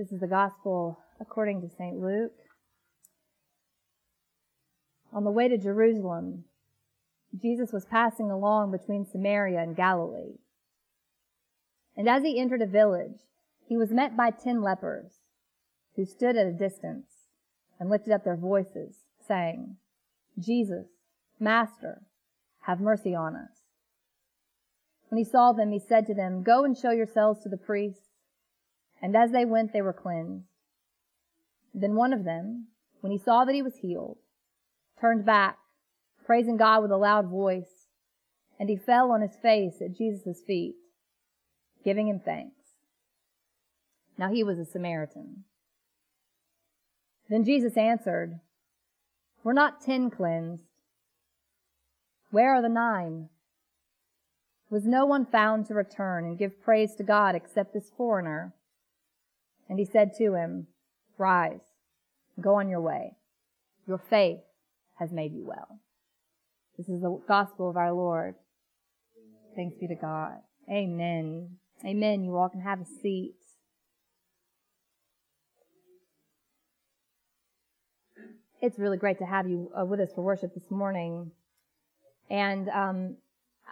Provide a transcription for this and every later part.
This is the gospel according to St. Luke. On the way to Jerusalem, Jesus was passing along between Samaria and Galilee. And as he entered a village, he was met by ten lepers who stood at a distance and lifted up their voices, saying, Jesus, Master, have mercy on us. When he saw them, he said to them, Go and show yourselves to the priests. And as they went, they were cleansed. Then one of them, when he saw that he was healed, turned back, praising God with a loud voice, and he fell on his face at Jesus' feet, giving him thanks. Now he was a Samaritan. Then Jesus answered, Were not ten cleansed? Where are the nine? Was no one found to return and give praise to God except this foreigner? And he said to him, Rise, go on your way. Your faith has made you well. This is the gospel of our Lord. Thanks be to God. Amen. Amen. You all can have a seat. It's really great to have you uh, with us for worship this morning. And um,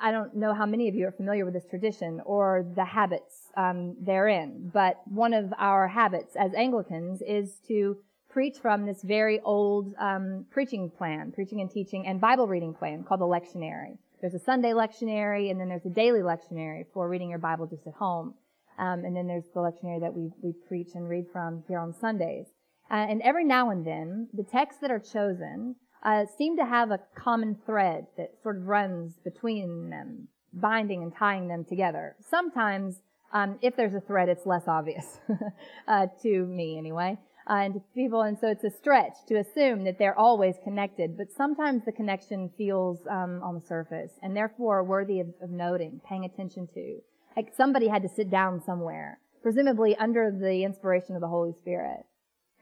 I don't know how many of you are familiar with this tradition or the habits um, therein, but one of our habits as Anglicans is to preach from this very old um, preaching plan, preaching and teaching and Bible reading plan called the lectionary. There's a Sunday lectionary, and then there's a daily lectionary for reading your Bible just at home, um, and then there's the lectionary that we we preach and read from here on Sundays. Uh, and every now and then, the texts that are chosen uh, seem to have a common thread that sort of runs between them, binding and tying them together. Sometimes, um, if there's a thread, it's less obvious uh, to me anyway, uh, and to people. And so it's a stretch to assume that they're always connected. But sometimes the connection feels um, on the surface, and therefore worthy of, of noting, paying attention to. Like somebody had to sit down somewhere, presumably under the inspiration of the Holy Spirit,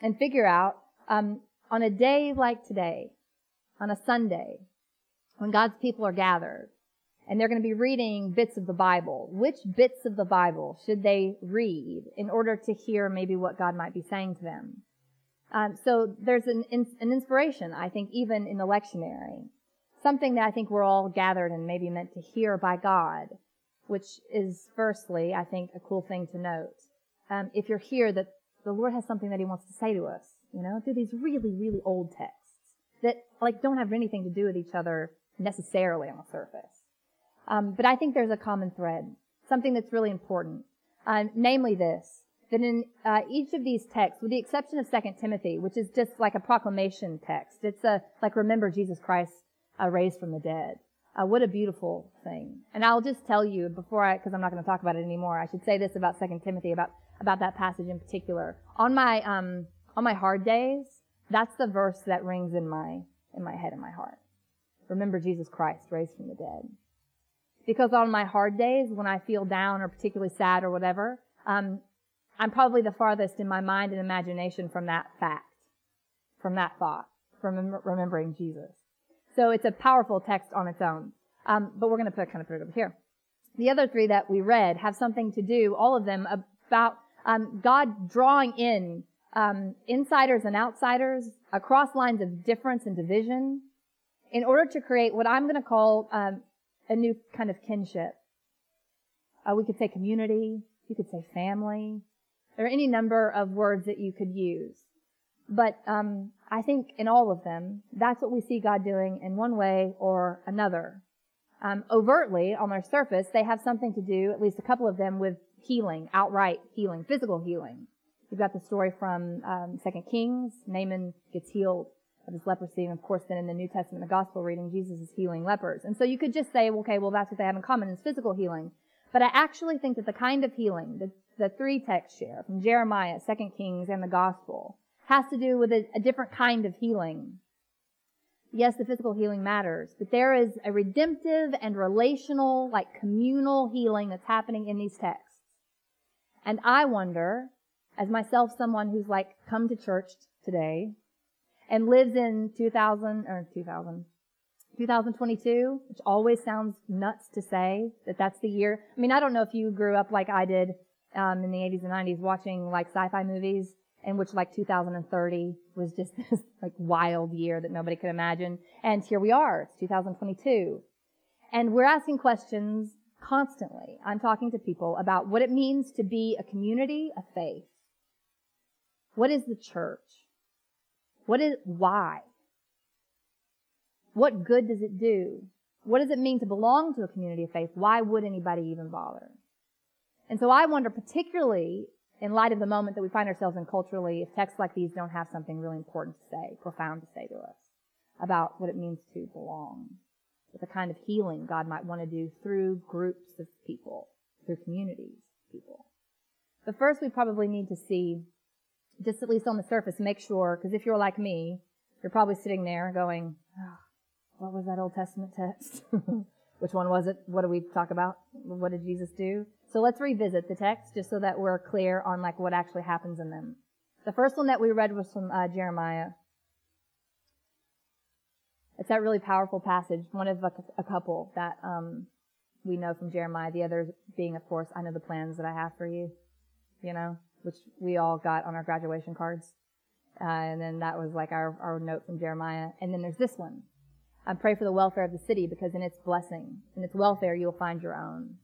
and figure out um, on a day like today, on a Sunday when God's people are gathered and they're going to be reading bits of the Bible. Which bits of the Bible should they read in order to hear maybe what God might be saying to them? Um, so there's an, an inspiration, I think, even in the lectionary. Something that I think we're all gathered and maybe meant to hear by God, which is firstly, I think, a cool thing to note. Um, if you're here, that the Lord has something that He wants to say to us, you know, through these really, really old texts that like don't have anything to do with each other necessarily on the surface. Um, but I think there's a common thread, something that's really important, uh, namely this: that in uh, each of these texts, with the exception of Second Timothy, which is just like a proclamation text, it's a like remember Jesus Christ uh, raised from the dead. Uh, what a beautiful thing! And I'll just tell you before I, because I'm not going to talk about it anymore. I should say this about Second Timothy about about that passage in particular. On my um, on my hard days, that's the verse that rings in my, in my head and my heart. Remember Jesus Christ raised from the dead. Because on my hard days, when I feel down or particularly sad or whatever, um, I'm probably the farthest in my mind and imagination from that fact, from that thought, from remembering Jesus. So it's a powerful text on its own. Um, but we're going to put kind of put it over here. The other three that we read have something to do, all of them, about um, God drawing in um, insiders and outsiders across lines of difference and division in order to create what I'm going to call um, a new kind of kinship. Uh, we could say community. You could say family. There are any number of words that you could use. But um, I think in all of them, that's what we see God doing in one way or another. Um, overtly, on their surface, they have something to do, at least a couple of them, with healing, outright healing, physical healing. We've got the story from um, Second Kings. Naaman gets healed of his leprosy, and of course, then in the New Testament, the Gospel reading, Jesus is healing lepers. And so you could just say, okay, well, that's what they have in common is physical healing. But I actually think that the kind of healing that the three texts share from Jeremiah, Second Kings, and the Gospel has to do with a, a different kind of healing. Yes, the physical healing matters, but there is a redemptive and relational, like communal healing that's happening in these texts. And I wonder as myself someone who's like come to church today and lives in 2000 or 2000 2022 which always sounds nuts to say that that's the year i mean i don't know if you grew up like i did um, in the 80s and 90s watching like sci-fi movies in which like 2030 was just this like wild year that nobody could imagine. And here we are. It's 2022. And we're asking questions constantly. I'm talking to people about what it means to be a community of faith. What is the church? What is, why? What good does it do? What does it mean to belong to a community of faith? Why would anybody even bother? And so I wonder particularly in light of the moment that we find ourselves in culturally, if texts like these don't have something really important to say, profound to say to us about what it means to belong, the kind of healing God might want to do through groups of people, through communities of people. But first we probably need to see, just at least on the surface, make sure, because if you're like me, you're probably sitting there going, oh, what was that Old Testament text? Which one was it? What do we talk about? What did Jesus do? So let's revisit the text just so that we're clear on like what actually happens in them. The first one that we read was from uh, Jeremiah. It's that really powerful passage, one of a, a couple that um, we know from Jeremiah. The other being, of course, I know the plans that I have for you, you know, which we all got on our graduation cards. Uh, and then that was like our, our note from Jeremiah. And then there's this one. I pray for the welfare of the city because in its blessing, in its welfare, you'll find your own.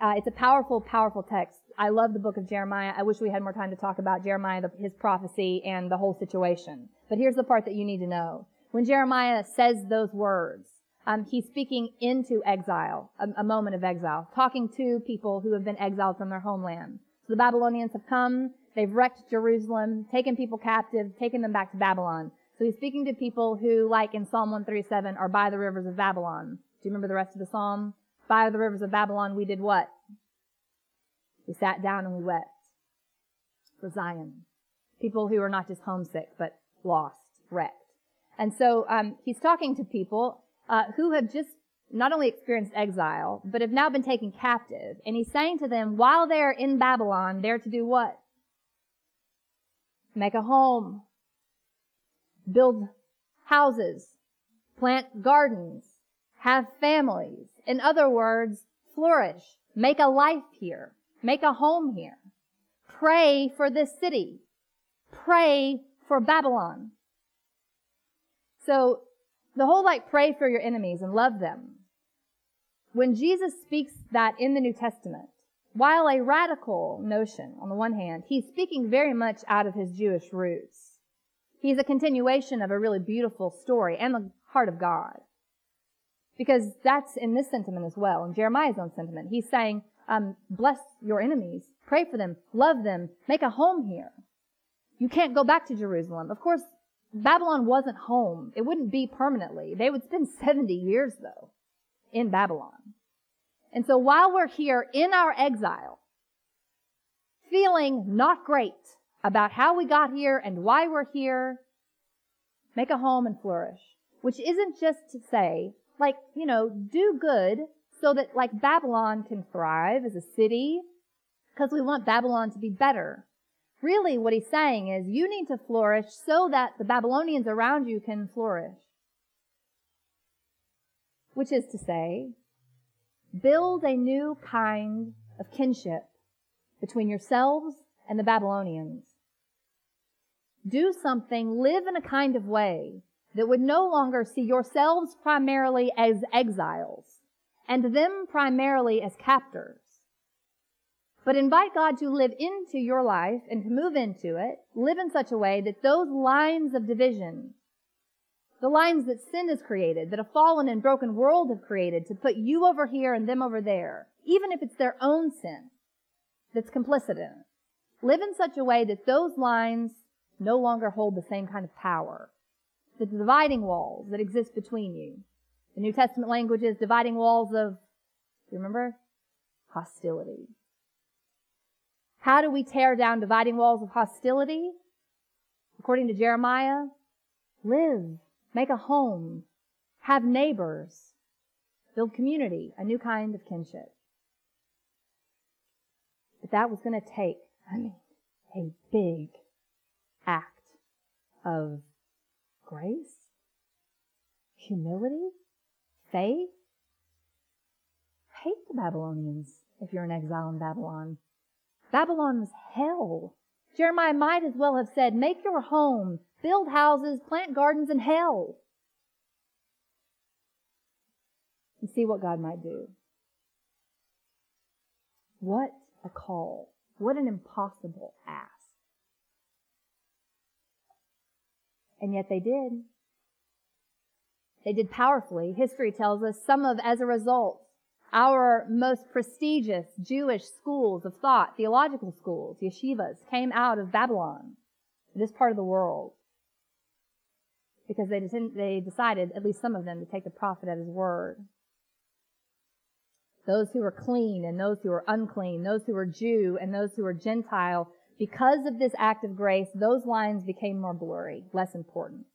Uh, it's a powerful, powerful text. I love the book of Jeremiah. I wish we had more time to talk about Jeremiah, the, his prophecy, and the whole situation. But here's the part that you need to know. When Jeremiah says those words, um, he's speaking into exile, a, a moment of exile, talking to people who have been exiled from their homeland. So the Babylonians have come, they've wrecked Jerusalem, taken people captive, taken them back to Babylon. So he's speaking to people who, like in Psalm 137, are by the rivers of Babylon. Do you remember the rest of the psalm? by the rivers of Babylon, we did what? We sat down and we wept for Zion. People who are not just homesick, but lost, wrecked. And so um, he's talking to people uh, who have just not only experienced exile, but have now been taken captive. And he's saying to them, while they're in Babylon, they're to do what? Make a home, build houses, plant gardens, have families, in other words, flourish. Make a life here. Make a home here. Pray for this city. Pray for Babylon. So the whole like pray for your enemies and love them. When Jesus speaks that in the New Testament, while a radical notion on the one hand, he's speaking very much out of his Jewish roots. He's a continuation of a really beautiful story and the heart of God. Because that's in this sentiment as well, in Jeremiah's own sentiment. He's saying, um, bless your enemies, pray for them, love them, make a home here. You can't go back to Jerusalem. Of course, Babylon wasn't home. It wouldn't be permanently. They would spend 70 years though in Babylon. And so while we're here in our exile, feeling not great about how we got here and why we're here, make a home and flourish. Which isn't just to say like, you know, do good so that like Babylon can thrive as a city because we want Babylon to be better. Really what he's saying is you need to flourish so that the Babylonians around you can flourish. Which is to say, build a new kind of kinship between yourselves and the Babylonians. Do something, live in a kind of way that would no longer see yourselves primarily as exiles and them primarily as captors. But invite God to live into your life and to move into it, live in such a way that those lines of division, the lines that sin has created, that a fallen and broken world have created to put you over here and them over there, even if it's their own sin that's complicit in it, live in such a way that those lines no longer hold the same kind of power the dividing walls that exist between you. The New Testament language is dividing walls of, do you remember? Hostility. How do we tear down dividing walls of hostility? According to Jeremiah, live, make a home, have neighbors, build community, a new kind of kinship. But that was going to take, I mean, a big act of grace, humility, faith. Hate the Babylonians if you're in exile in Babylon. Babylon was hell. Jeremiah might as well have said, make your home, build houses, plant gardens in hell. And see what God might do. What a call. What an impossible ask. And yet they did. They did powerfully. History tells us some of, as a result, our most prestigious Jewish schools of thought, theological schools, yeshivas, came out of Babylon, this part of the world, because they, they decided, at least some of them, to take the prophet at his word. Those who were clean and those who were unclean, those who were Jew and those who were Gentile, because of this act of grace, those lines became more blurry, less important.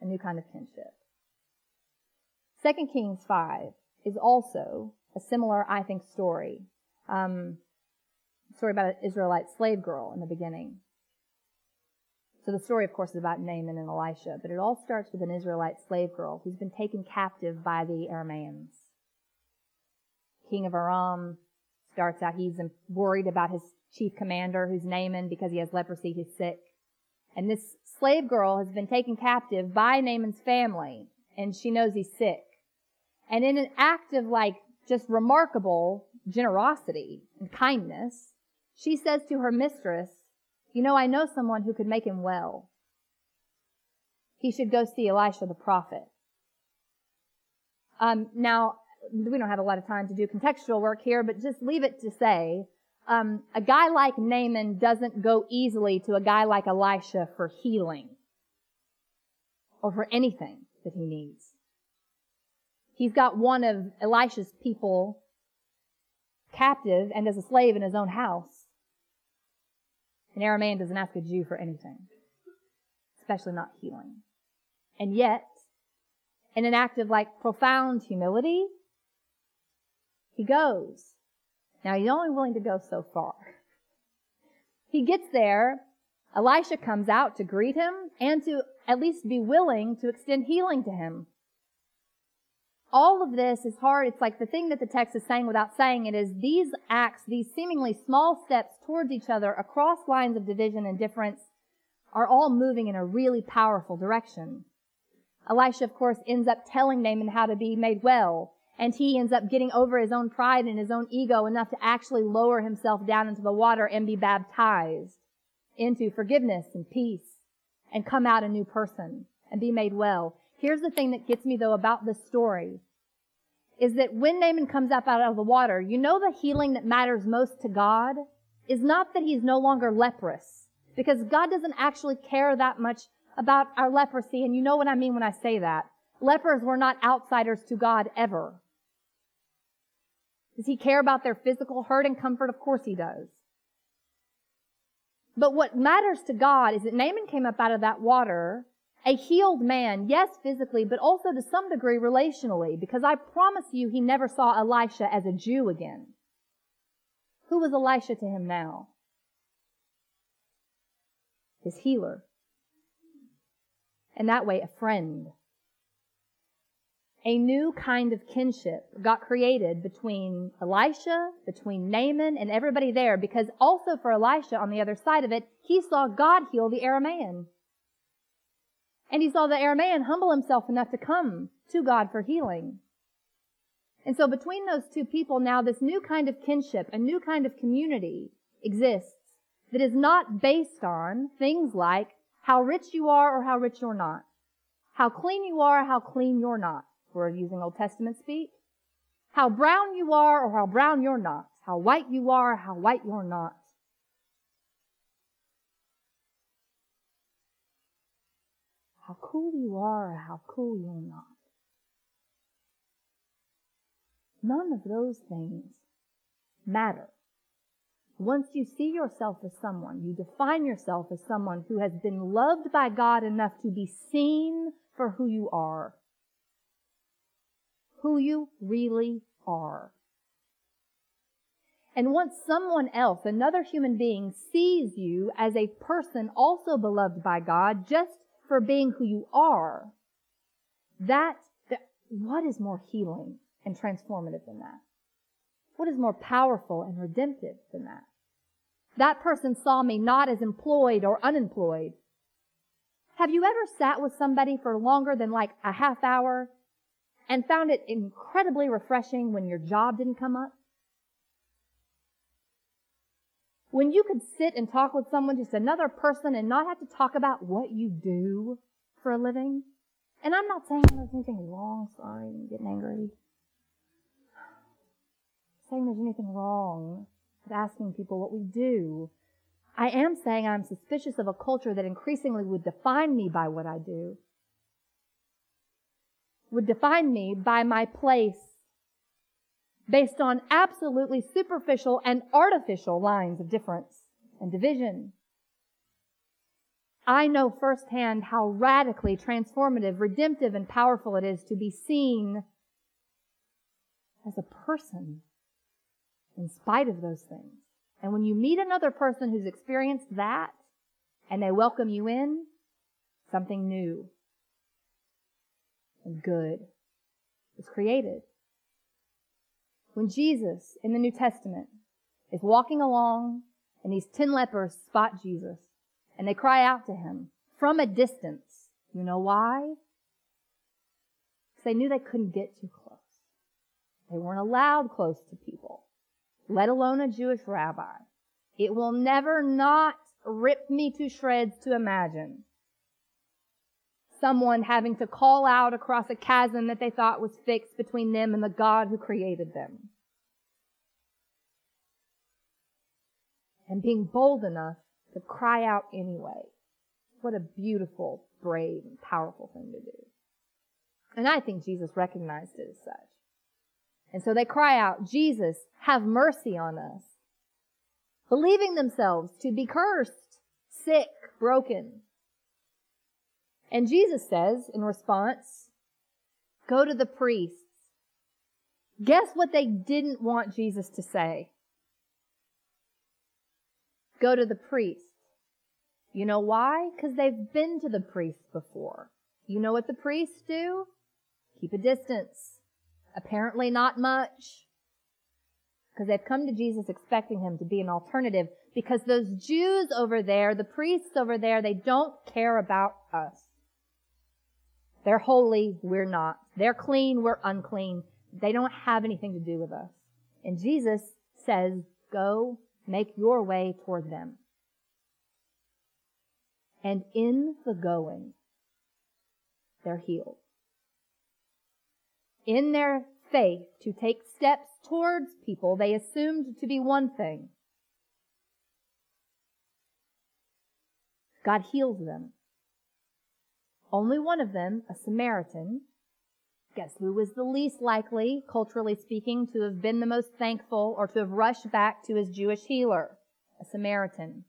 A new kind of kinship. 2 Kings 5 is also a similar, I think, story. Um, story about an Israelite slave girl in the beginning. So the story, of course, is about Naaman and Elisha, but it all starts with an Israelite slave girl who's been taken captive by the Arameans. King of Aram starts out, he's worried about his chief commander, who's Naaman, because he has leprosy, he's sick. And this slave girl has been taken captive by Naaman's family, and she knows he's sick. And in an act of like just remarkable generosity and kindness, she says to her mistress, You know, I know someone who could make him well. He should go see Elisha the prophet. Um, now, we don't have a lot of time to do contextual work here, but just leave it to say, um, a guy like Naaman doesn't go easily to a guy like Elisha for healing or for anything that he needs. He's got one of Elisha's people captive and as a slave in his own house. An Aramean doesn't ask a Jew for anything, especially not healing. And yet, in an act of like profound humility, he goes. Now he's only willing to go so far. He gets there. Elisha comes out to greet him and to at least be willing to extend healing to him all of this is hard. It's like the thing that the text is saying without saying it is these acts, these seemingly small steps towards each other across lines of division and difference are all moving in a really powerful direction. Elisha, of course, ends up telling Naaman how to be made well, and he ends up getting over his own pride and his own ego enough to actually lower himself down into the water and be baptized into forgiveness and peace and come out a new person and be made well. Here's the thing that gets me though about this story is that when Naaman comes up out of the water, you know the healing that matters most to God is not that he's no longer leprous because God doesn't actually care that much about our leprosy. And you know what I mean when I say that. Lepers were not outsiders to God ever. Does he care about their physical hurt and comfort? Of course he does. But what matters to God is that Naaman came up out of that water a healed man, yes, physically, but also to some degree relationally, because I promise you he never saw Elisha as a Jew again. Who was Elisha to him now? His healer. And that way, a friend. A new kind of kinship got created between Elisha, between Naaman, and everybody there, because also for Elisha, on the other side of it, he saw God heal the Aramean. And he saw the Aramean humble himself enough to come to God for healing. And so between those two people, now this new kind of kinship, a new kind of community exists that is not based on things like how rich you are or how rich you're not. How clean you are or how clean you're not. We're using Old Testament speak. How brown you are or how brown you're not. How white you are or how white you're not. How cool you are or how cool you're not. None of those things matter. Once you see yourself as someone, you define yourself as someone who has been loved by God enough to be seen for who you are. Who you really are. And once someone else, another human being, sees you as a person also beloved by God, just for being who you are, that, that what is more healing and transformative than that? What is more powerful and redemptive than that? That person saw me not as employed or unemployed. Have you ever sat with somebody for longer than like a half hour and found it incredibly refreshing when your job didn't come up? When you could sit and talk with someone, just another person, and not have to talk about what you do for a living? And I'm not saying there's anything wrong, sorry, I'm getting angry. I'm saying there's anything wrong with asking people what we do. I am saying I'm suspicious of a culture that increasingly would define me by what I do. Would define me by my place based on absolutely superficial and artificial lines of difference and division. I know firsthand how radically transformative, redemptive, and powerful it is to be seen as a person in spite of those things. And when you meet another person who's experienced that and they welcome you in, something new and good is created. When Jesus in the New Testament is walking along and these ten lepers spot Jesus and they cry out to him from a distance. You know why? Because they knew they couldn't get too close. They weren't allowed close to people, let alone a Jewish rabbi. It will never not rip me to shreds to imagine someone having to call out across a chasm that they thought was fixed between them and the God who created them. And being bold enough to cry out anyway. What a beautiful, brave, and powerful thing to do. And I think Jesus recognized it as such. And so they cry out, Jesus, have mercy on us. Believing themselves to be cursed, sick, broken. And Jesus says in response, go to the priests. Guess what they didn't want Jesus to say? Go to the priests. You know why? Because they've been to the priests before. You know what the priests do? Keep a distance. Apparently not much. Because they've come to Jesus expecting him to be an alternative. Because those Jews over there, the priests over there, they don't care about us. They're holy, we're not. They're clean, we're unclean. They don't have anything to do with us. And Jesus says, go make your way toward them. And in the going, they're healed. In their faith to take steps towards people they assumed to be one thing, God heals them. Only one of them, a Samaritan, Guess who was the least likely, culturally speaking, to have been the most thankful or to have rushed back to his Jewish healer? A Samaritan.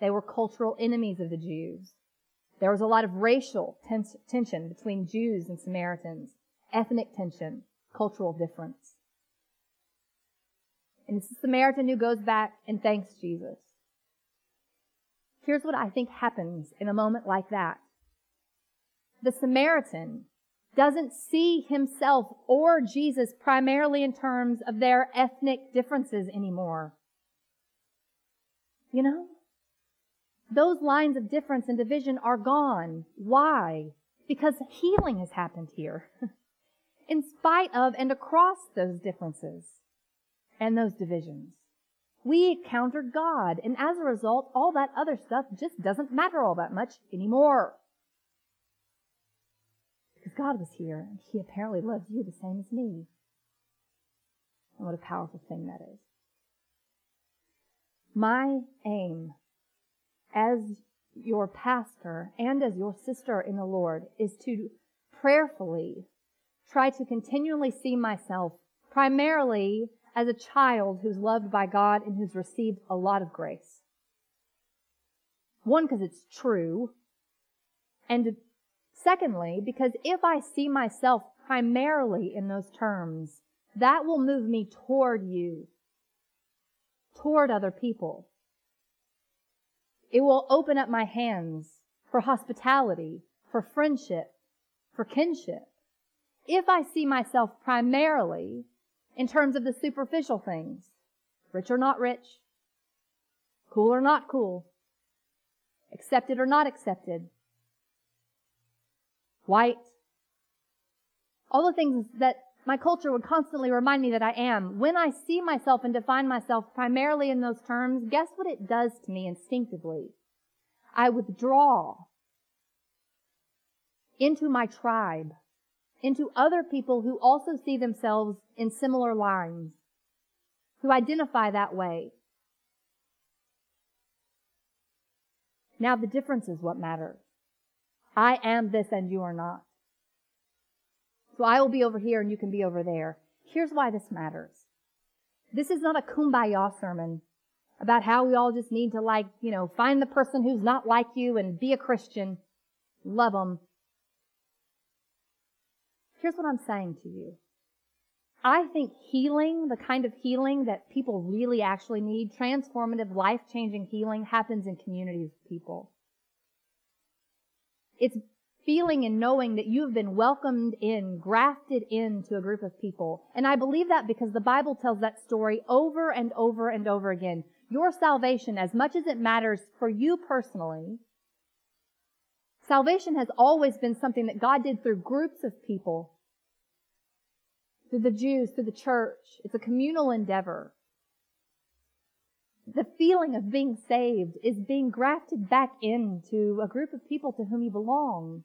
They were cultural enemies of the Jews. There was a lot of racial tens- tension between Jews and Samaritans, ethnic tension, cultural difference. And it's the Samaritan who goes back and thanks Jesus. Here's what I think happens in a moment like that. The Samaritan doesn't see himself or Jesus primarily in terms of their ethnic differences anymore. You know? Those lines of difference and division are gone. Why? Because healing has happened here. in spite of and across those differences and those divisions. We encountered God, and as a result, all that other stuff just doesn't matter all that much anymore. Because God was here, and He apparently loves you the same as me. And what a powerful thing that is. My aim as your pastor and as your sister in the Lord is to prayerfully try to continually see myself primarily as a child who's loved by God and who's received a lot of grace. One, because it's true, and Secondly, because if I see myself primarily in those terms, that will move me toward you, toward other people. It will open up my hands for hospitality, for friendship, for kinship. If I see myself primarily in terms of the superficial things, rich or not rich, Cool or not cool. Accepted or not accepted. White. All the things that my culture would constantly remind me that I am. When I see myself and define myself primarily in those terms, guess what it does to me instinctively? I withdraw into my tribe, into other people who also see themselves in similar lines, who identify that way. Now the difference is what matters. I am this and you are not. So I will be over here and you can be over there. Here's why this matters. This is not a kumbaya sermon about how we all just need to like, you know, find the person who's not like you and be a Christian. Love them. Here's what I'm saying to you. I think healing, the kind of healing that people really actually need, transformative, life-changing healing happens in communities of people. It's feeling and knowing that you have been welcomed in, grafted into a group of people. And I believe that because the Bible tells that story over and over and over again. Your salvation, as much as it matters for you personally, salvation has always been something that God did through groups of people. Through the Jews, through the church. It's a communal endeavor the feeling of being saved is being grafted back into a group of people to whom you belong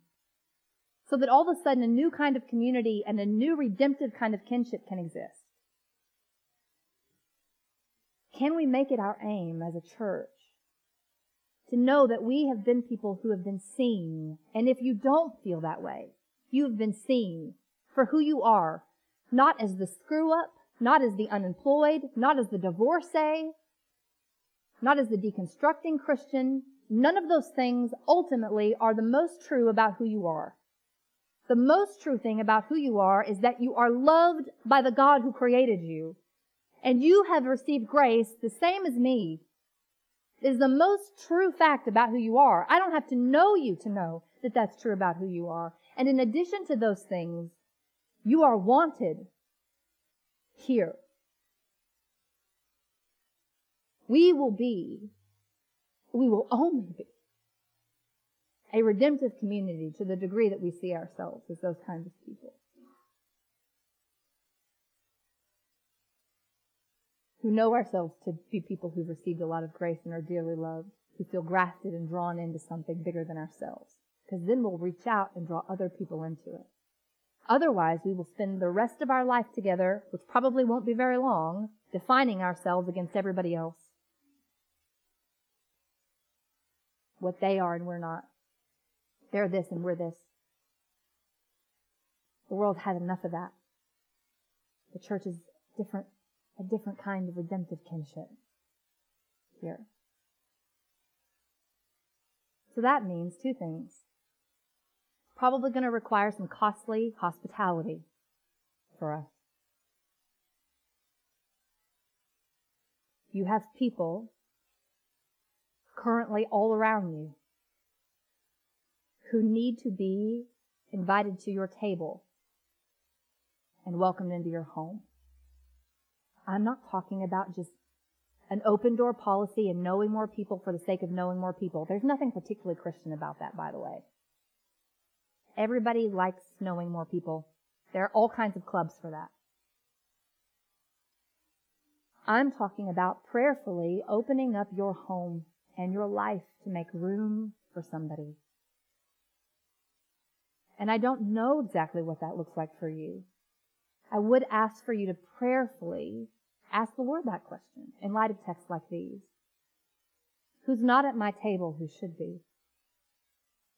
so that all of a sudden a new kind of community and a new redemptive kind of kinship can exist. Can we make it our aim as a church to know that we have been people who have been seen? And if you don't feel that way, you have been seen for who you are, not as the screw up, not as the unemployed, not as the divorcee, not as the deconstructing Christian. None of those things ultimately are the most true about who you are. The most true thing about who you are is that you are loved by the God who created you. And you have received grace the same as me. It is the most true fact about who you are. I don't have to know you to know that that's true about who you are. And in addition to those things, you are wanted here. We will be, we will only be a redemptive community to the degree that we see ourselves as those kinds of people. Who know ourselves to be people who've received a lot of grace and are dearly loved, who feel grafted and drawn into something bigger than ourselves. Because then we'll reach out and draw other people into it. Otherwise, we will spend the rest of our life together, which probably won't be very long, defining ourselves against everybody else. What they are and we're not. They're this and we're this. The world had enough of that. The church is different, a different kind of redemptive kinship here. So that means two things. Probably going to require some costly hospitality for us. You have people currently all around you who need to be invited to your table and welcomed into your home. I'm not talking about just an open door policy and knowing more people for the sake of knowing more people. There's nothing particularly Christian about that, by the way. Everybody likes knowing more people. There are all kinds of clubs for that. I'm talking about prayerfully opening up your home and your life to make room for somebody. And I don't know exactly what that looks like for you. I would ask for you to prayerfully ask the Lord that question in light of texts like these. Who's not at my table who should be?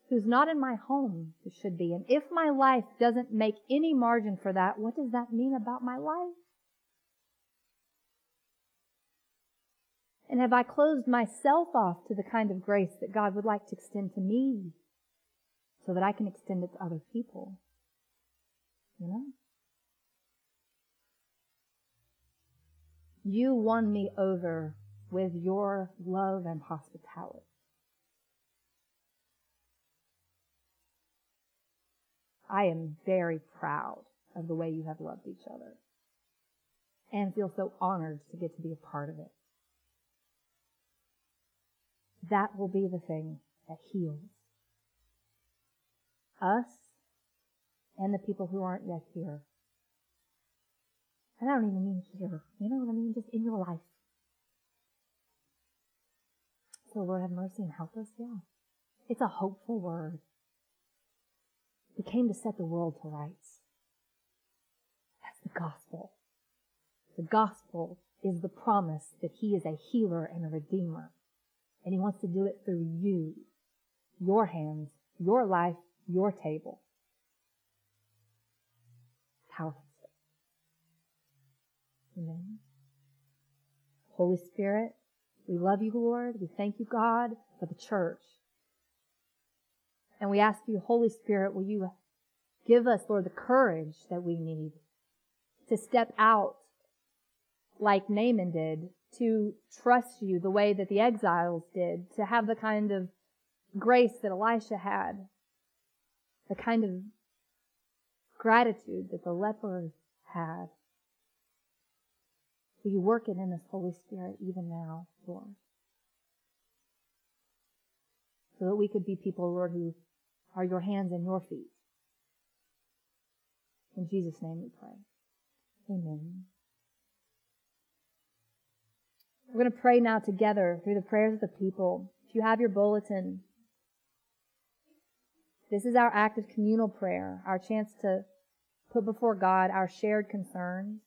Who's not in my home who should be? And if my life doesn't make any margin for that, what does that mean about my life? And have I closed myself off to the kind of grace that God would like to extend to me? so that I can extend it to other people. You know? You won me over with your love and hospitality. I am very proud of the way you have loved each other and feel so honored to get to be a part of it. That will be the thing that heals us and the people who aren't yet here. And I don't even mean here. You know what I mean? Just in your life. So Lord have mercy and help us. Yeah. It's a hopeful word. He came to set the world to rights. That's the gospel. The gospel is the promise that he is a healer and a redeemer. And he wants to do it through you, your hands, your life, your table. Powerful. Amen. Holy Spirit, we love you, Lord. We thank you, God, for the church. And we ask you, Holy Spirit, will you give us, Lord, the courage that we need to step out like Naaman did, to trust you the way that the exiles did, to have the kind of grace that Elisha had, the kind of gratitude that the lepers had. Will you work it in us, Holy Spirit, even now, Lord? So that we could be people, Lord, who are your hands and your feet. In Jesus' name we pray. Amen. We're going to pray now together through the prayers of the people. If you have your bulletin, this is our act of communal prayer, our chance to put before God our shared concerns.